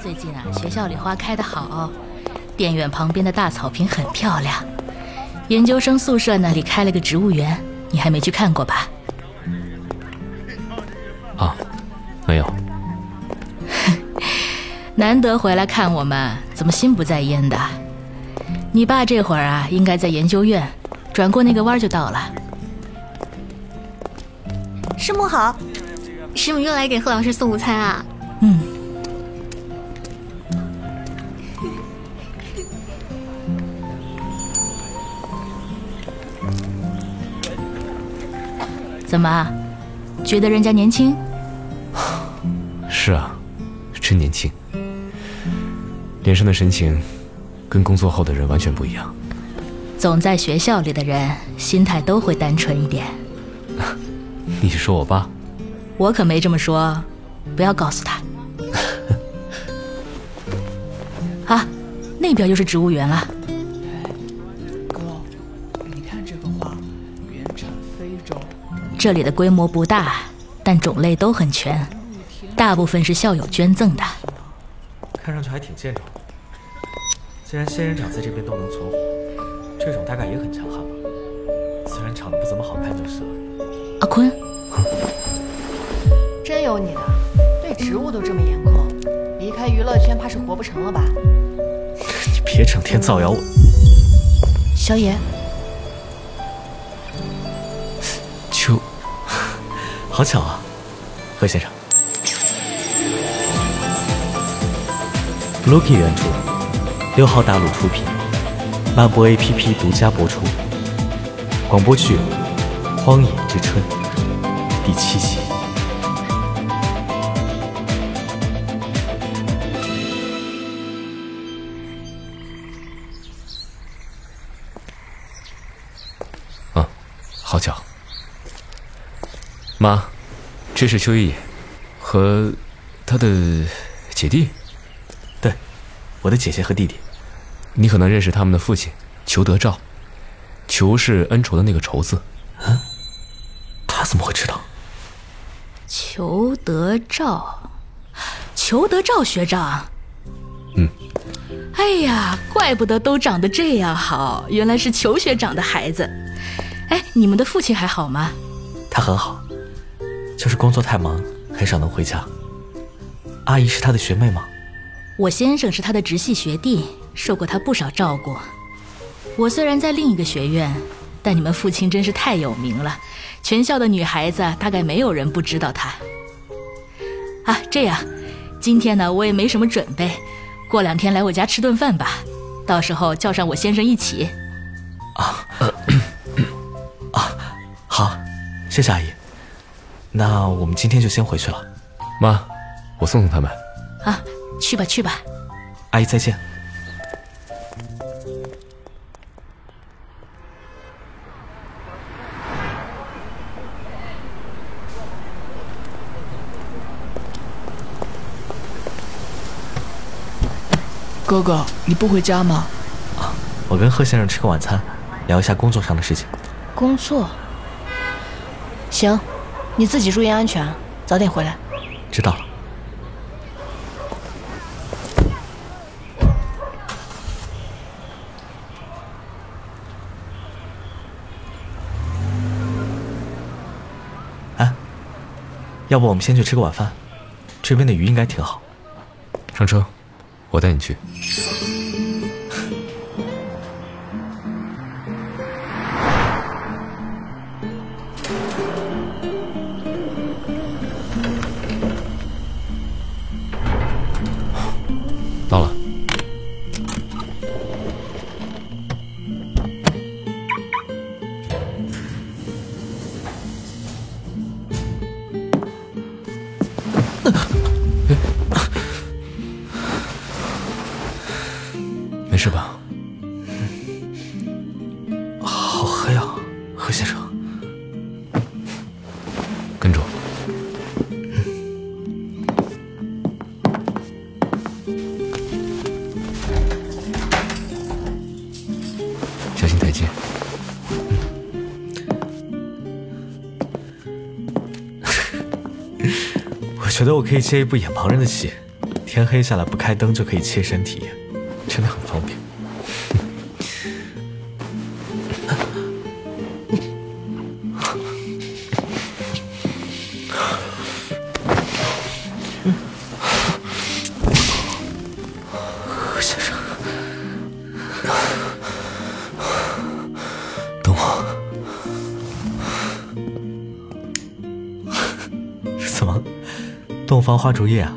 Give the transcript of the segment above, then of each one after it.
最近啊，学校里花开得好，电院旁边的大草坪很漂亮。研究生宿舍那里开了个植物园，你还没去看过吧？啊，没有。难得回来看我们，怎么心不在焉的？你爸这会儿啊，应该在研究院，转过那个弯就到了。师母好，师母又来给贺老师送午餐啊？嗯。怎么，觉得人家年轻？是啊，真年轻，脸上的神情跟工作后的人完全不一样。总在学校里的人，心态都会单纯一点。你是说我爸？我可没这么说，不要告诉他。啊，那边就是植物园了。哥，你看这个花，原产非洲。这里的规模不大，但种类都很全，大部分是校友捐赠的。看上去还挺健壮。既然仙人掌在这边都能存活，这种大概也很强悍吧？虽然长得不怎么好看就是了。阿坤，真有你的，对植物都这么严控，离开娱乐圈怕是活不成了吧？你别整天造谣我。小野，秋，好巧啊，何先生。Lucky 原著，六号大陆出品，漫播 APP 独家播出。广播剧《荒野之春》第七集。啊，好巧。妈，这是秋一野和他的姐弟。对，我的姐姐和弟弟。你可能认识他们的父亲裘德照，裘是恩仇的那个仇字。嗯，他怎么会知道？裘德照，裘德照学长。嗯。哎呀，怪不得都长得这样好，原来是裘学长的孩子。哎，你们的父亲还好吗？他很好，就是工作太忙，很少能回家。阿姨是他的学妹吗？我先生是他的直系学弟，受过他不少照顾。我虽然在另一个学院，但你们父亲真是太有名了，全校的女孩子大概没有人不知道他。啊，这样，今天呢，我也没什么准备，过两天来我家吃顿饭吧，到时候叫上我先生一起。啊，啊，好，谢谢阿姨。那我们今天就先回去了。妈，我送送他们。啊。去吧去吧，阿姨再见。哥哥，你不回家吗？啊，我跟贺先生吃个晚餐，聊一下工作上的事情。工作？行，你自己注意安全，早点回来。知道了。哎要不我们先去吃个晚饭，这边的鱼应该挺好。上车，我带你去。觉得我可以接一部演盲人的戏，天黑下来不开灯就可以切身体验，真的很方便。何先生，等我。怎么，洞房花烛夜啊？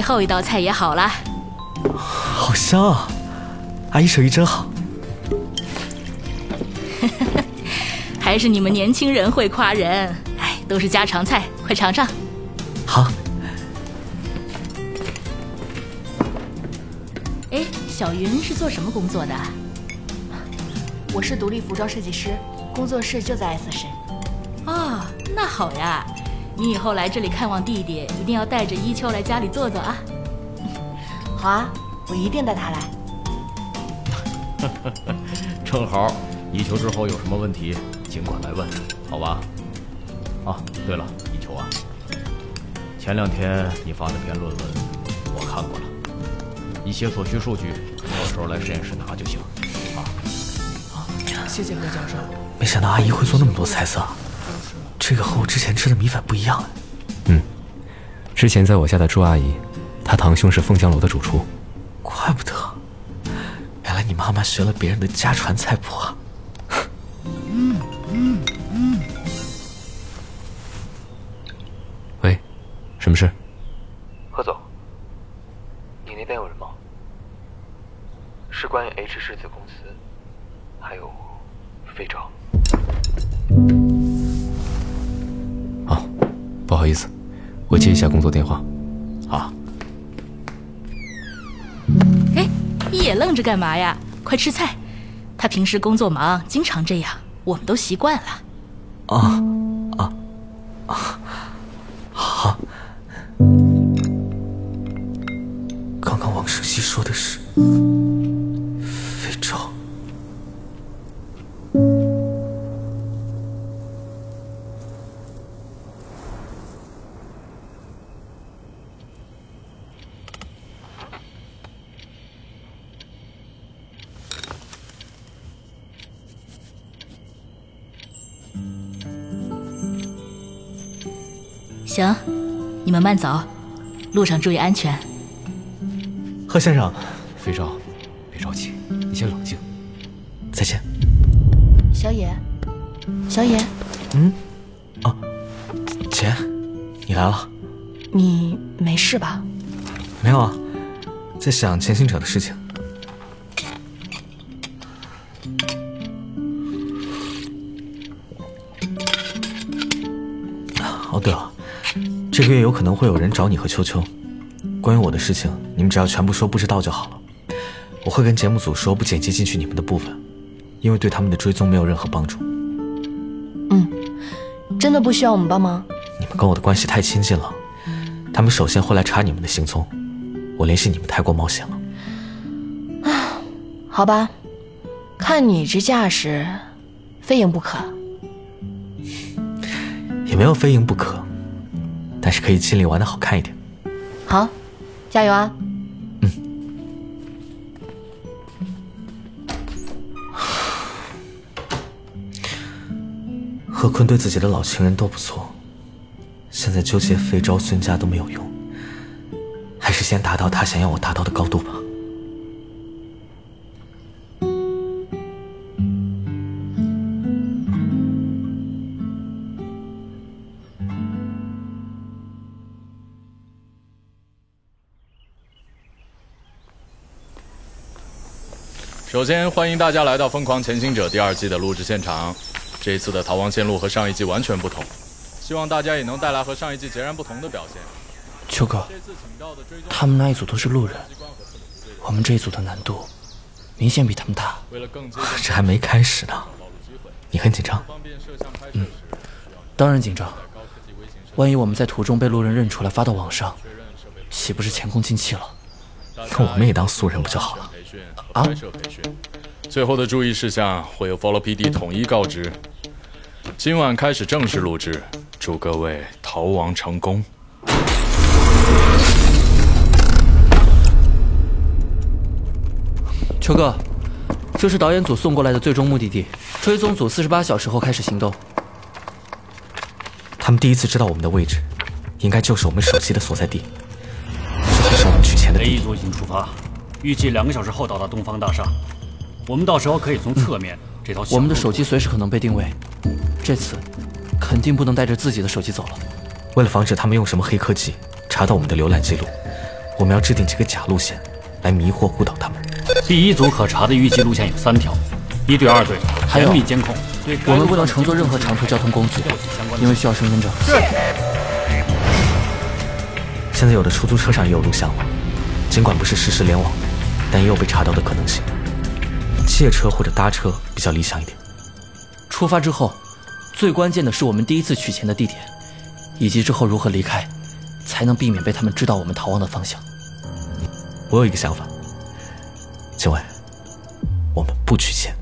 最后一道菜也好了。好香啊！阿姨手艺真好。还是你们年轻人会夸人。哎，都是家常菜，快尝尝。好，哎，小云是做什么工作的？我是独立服装设计师，工作室就在 S 市。哦，那好呀。你以后来这里看望弟弟，一定要带着一秋来家里坐坐啊。好啊，我一定带他来。正好，一秋之后有什么问题，尽管来问，好吧？啊，对了，一秋啊，前两天你发的篇论文我看过了，一些所需数据到时候来实验室拿就行。啊，谢谢何教授。没想到阿姨会做那么多菜色，这个和我之前吃的米粉不一样哎。嗯，之前在我家的朱阿姨，她堂兄是凤江楼的主厨。怪不得，原来你妈妈学了别人的家传菜谱啊。喂，什么事？我接一下工作电话。啊，哎，一眼愣着干嘛呀？快吃菜。他平时工作忙，经常这样，我们都习惯了。啊啊行，你们慢走，路上注意安全。贺先生，飞照，别着急，你先冷静。再见。小野，小野，嗯，啊，姐，你来了？你没事吧？没有啊，在想前行者的事情。这个月有可能会有人找你和秋秋，关于我的事情，你们只要全部说不知道就好了。我会跟节目组说不剪辑进去你们的部分，因为对他们的追踪没有任何帮助。嗯，真的不需要我们帮忙？你们跟我的关系太亲近了，他们首先会来查你们的行踪，我联系你们太过冒险了。啊好吧，看你这架势，非赢不可。也没有非赢不可，但是可以尽力玩的好看一点。好，加油啊！嗯。何坤对自己的老情人都不错，现在纠结费昭、孙家都没有用，还是先达到他想要我达到的高度吧。首先，欢迎大家来到《疯狂前行者》第二季的录制现场。这一次的逃亡线路和上一季完全不同，希望大家也能带来和上一季截然不同的表现。秋哥，他们那一组都是路人，我们这一组的难度明显比他们大。这还没开始呢，你很紧张？嗯，当然紧张。万一我们在途中被路人认出来发到网上，岂不是前功尽弃了？那我们也当素人不就好了？啊？最后的注意事项会由 Follow PD 统一告知。今晚开始正式录制，祝各位逃亡成功。秋哥，这是导演组送过来的最终目的地，追踪组四十八小时后开始行动。他们第一次知道我们的位置，应该就是我们手机的所在地，就是我们取钱的地。A 一组已经出发，预计两个小时后到达东方大厦。我们到时候可以从侧面这条。我们的手机随时可能被定位，这次肯定不能带着自己的手机走了。为了防止他们用什么黑科技查到我们的浏览记录，我们要制定几个假路线来迷惑误导他们。第一组可查的预计路线有三条：一队、二队还有密监控。我们不能乘坐任何长途交通工具，因为需要身份证。是。现在有的出租车上也有录像了，尽管不是实时联网，但也有被查到的可能性。借车或者搭车比较理想一点。出发之后，最关键的是我们第一次取钱的地点，以及之后如何离开，才能避免被他们知道我们逃亡的方向。我有一个想法，请问，我们不取钱。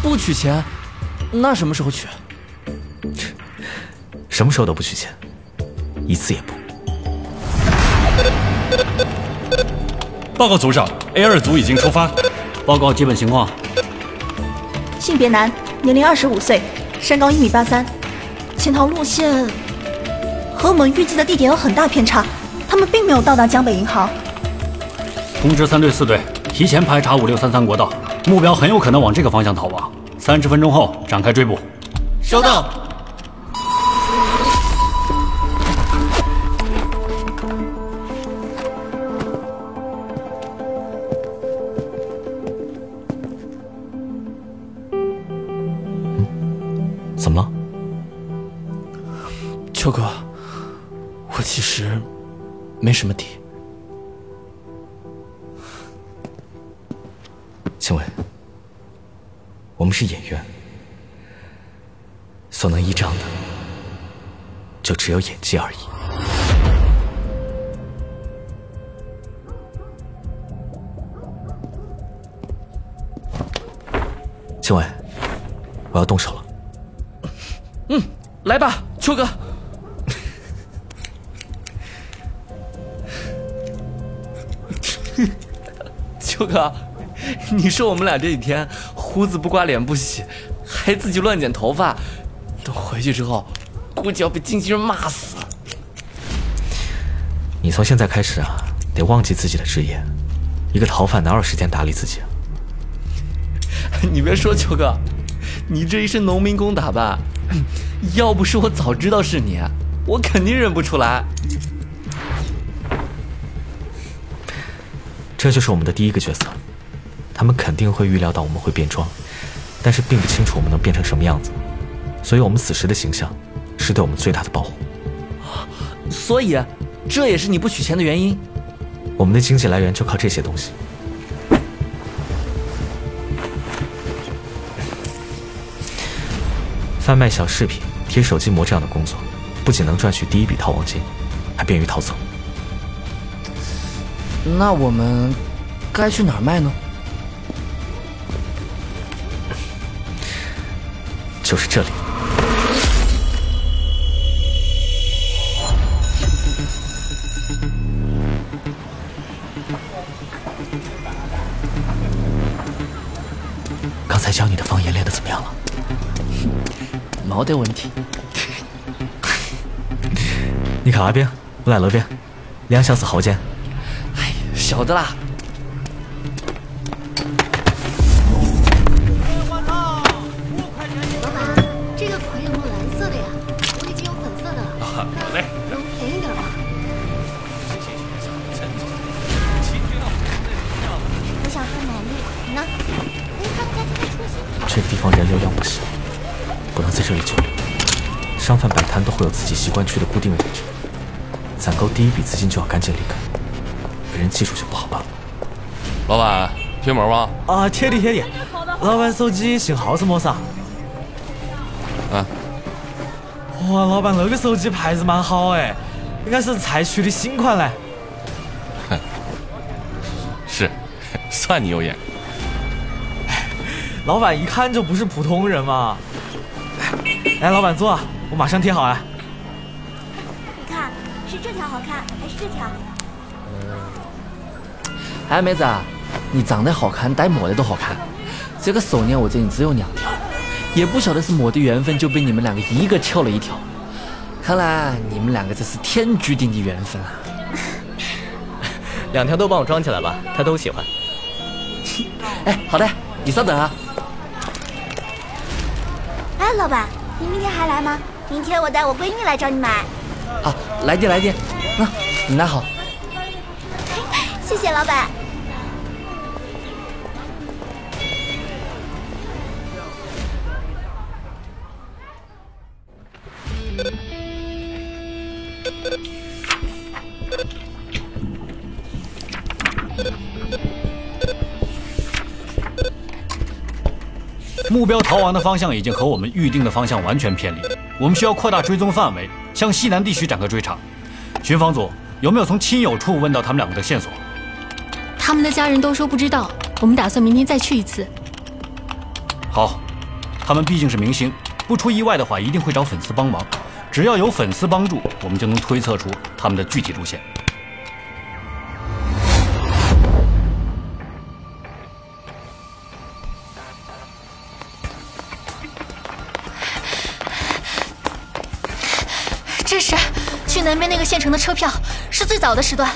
不取钱？那什么时候取？什么时候都不取钱，一次也不。报告组长，A 二组已经出发。报告基本情况：性别男，年龄二十五岁，身高一米八三，潜逃路线和我们预计的地点有很大偏差，他们并没有到达江北银行。通知三队、四队，提前排查五六三三国道，目标很有可能往这个方向逃亡。三十分钟后展开追捕。收到。怎么了，秋哥？我其实没什么底。青伟，我们是演员，所能依仗的就只有演技而已。青伟，我要动手了。嗯，来吧，秋哥。秋哥，你说我们俩这几天胡子不刮脸不洗，还自己乱剪头发，等回去之后，估计要被经纪人骂死。你从现在开始啊，得忘记自己的职业，一个逃犯哪有时间打理自己啊？你别说，秋哥，你这一身农民工打扮。要不是我早知道是你，我肯定认不出来。这就是我们的第一个角色，他们肯定会预料到我们会变装，但是并不清楚我们能变成什么样子，所以我们此时的形象是对我们最大的保护。所以，这也是你不取钱的原因。我们的经济来源就靠这些东西。贩卖小饰品、贴手机膜这样的工作，不仅能赚取第一笔逃亡金，还便于逃走。那我们该去哪儿卖呢？就是这里。没得问题。你看那边，我来那边，两小时后见。哎，晓得啦。自己习惯去的固定位置，攒够第一笔资金就要赶紧离开，被人记住就不好办了。老板，贴膜吗？啊，贴的贴的。老板手机型号是么啥？啊。哇，老板那个手机牌子蛮好哎，应该是才出的新款嘞。是，算你有眼。老板一看就不是普通人嘛。来，老板坐，我马上贴好了。好看，还是这条？哎，妹子，你长得好看，戴抹的都好看。这个手链我这里只有两条，也不晓得是么的缘分，就被你们两个一个撬了一条。看来你们两个这是天注定的缘分啊！两条都帮我装起来吧，他都喜欢。哎，好的，你稍等啊。哎，老板，你明天还来吗？明天我带我闺蜜来找你买。啊，来电来电，啊，你拿好。谢谢老板。目标逃亡的方向已经和我们预定的方向完全偏离，我们需要扩大追踪范围，向西南地区展开追查。巡防组有没有从亲友处问到他们两个的线索？他们的家人都说不知道，我们打算明天再去一次。好，他们毕竟是明星，不出意外的话，一定会找粉丝帮忙。只要有粉丝帮助，我们就能推测出他们的具体路线。县城的车票，是最早的时段。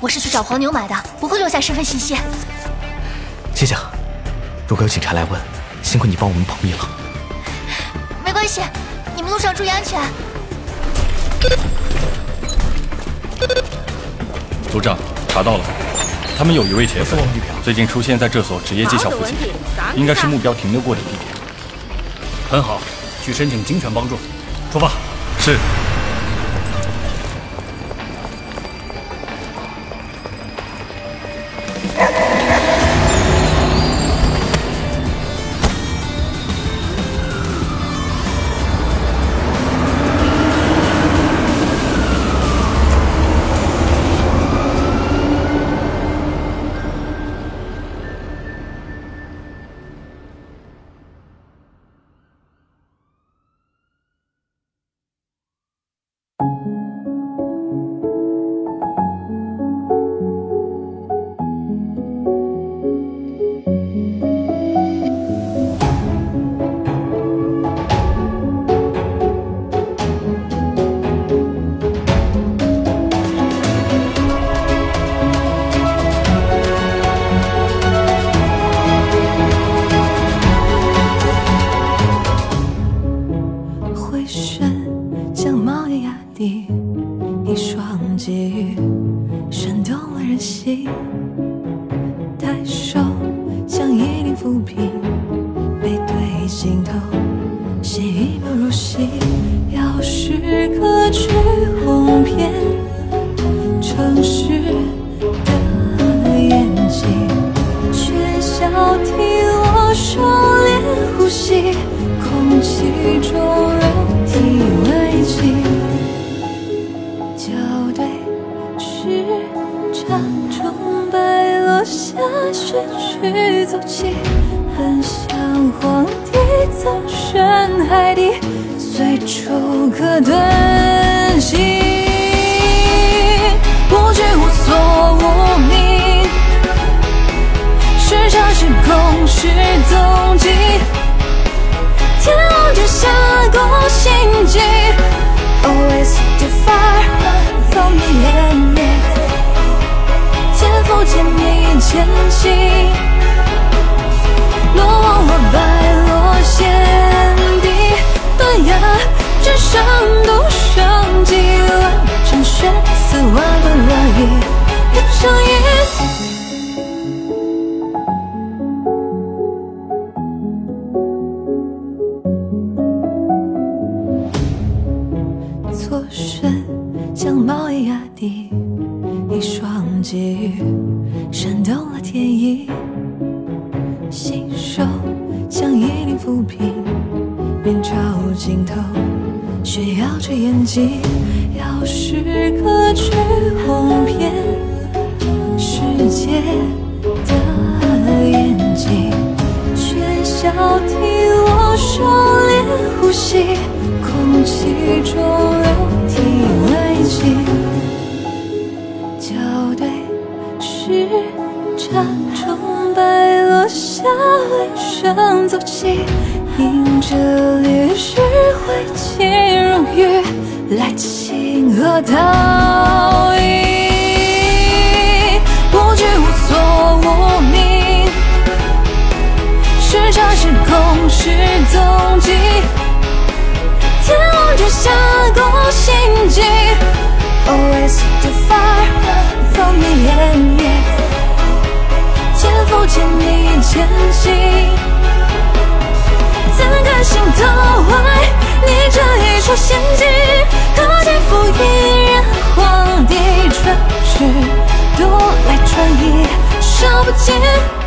我是去找黄牛买的，不会留下身份信息。谢谢。如果有警察来问，辛苦你帮我们保密了。没关系，你们路上注意安全。组长，查到了，他们有一位铁粉，最近出现在这所职业技校附近，应该是目标停留过的地点。很好，去申请警犬帮助。出发。是。平，背对镜头，心一秒入戏。要时刻去是踪迹，天王之下过心机，always too far from the end，天赋见你前行。落网落败落陷底，断崖之上独生几万场血丝万段落雨，一场雨。毛衣压低，一双际遇煽动了天意。信手像一柄浮萍，面朝尽头，炫耀着演技。要是可去哄骗世界的眼睛，却笑替我收敛呼吸，空气中白落下微声走起，迎着烈日挥起荣誉来情何道义？不惧无所无名，时差是空是踪迹，不见你前行，怎甘心投怀你这一出陷阱？可见负一人荒地春去，独来传艺，少不尽。